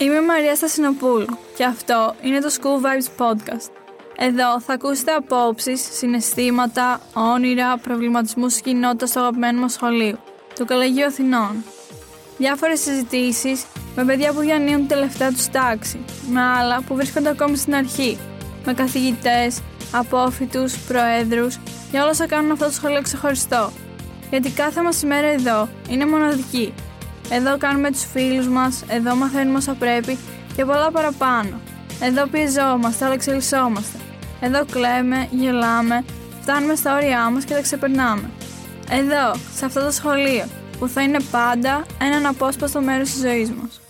Είμαι η Μαρία Στασινοπούλου και αυτό είναι το School Vibes Podcast. Εδώ θα ακούσετε απόψεις, συναισθήματα, όνειρα, προβληματισμούς της κοινότητας του αγαπημένου μας σχολείου, του Κολεγίου Αθηνών. Διάφορες συζητήσεις με παιδιά που διανύουν την τελευταία τους τάξη, με άλλα που βρίσκονται ακόμη στην αρχή, με καθηγητές, απόφοιτους, προέδρους, για όλα όσα κάνουν αυτό το σχολείο ξεχωριστό. Γιατί κάθε μας ημέρα εδώ είναι μοναδική. Εδώ κάνουμε τους φίλους μας, εδώ μαθαίνουμε όσα πρέπει και πολλά παραπάνω. Εδώ πιεζόμαστε, αλλά εξελισσόμαστε. Εδώ κλαίμε, γελάμε, φτάνουμε στα όρια μας και τα ξεπερνάμε. Εδώ, σε αυτό το σχολείο, που θα είναι πάντα ένα απόσπαστο μέρος της ζωής μας.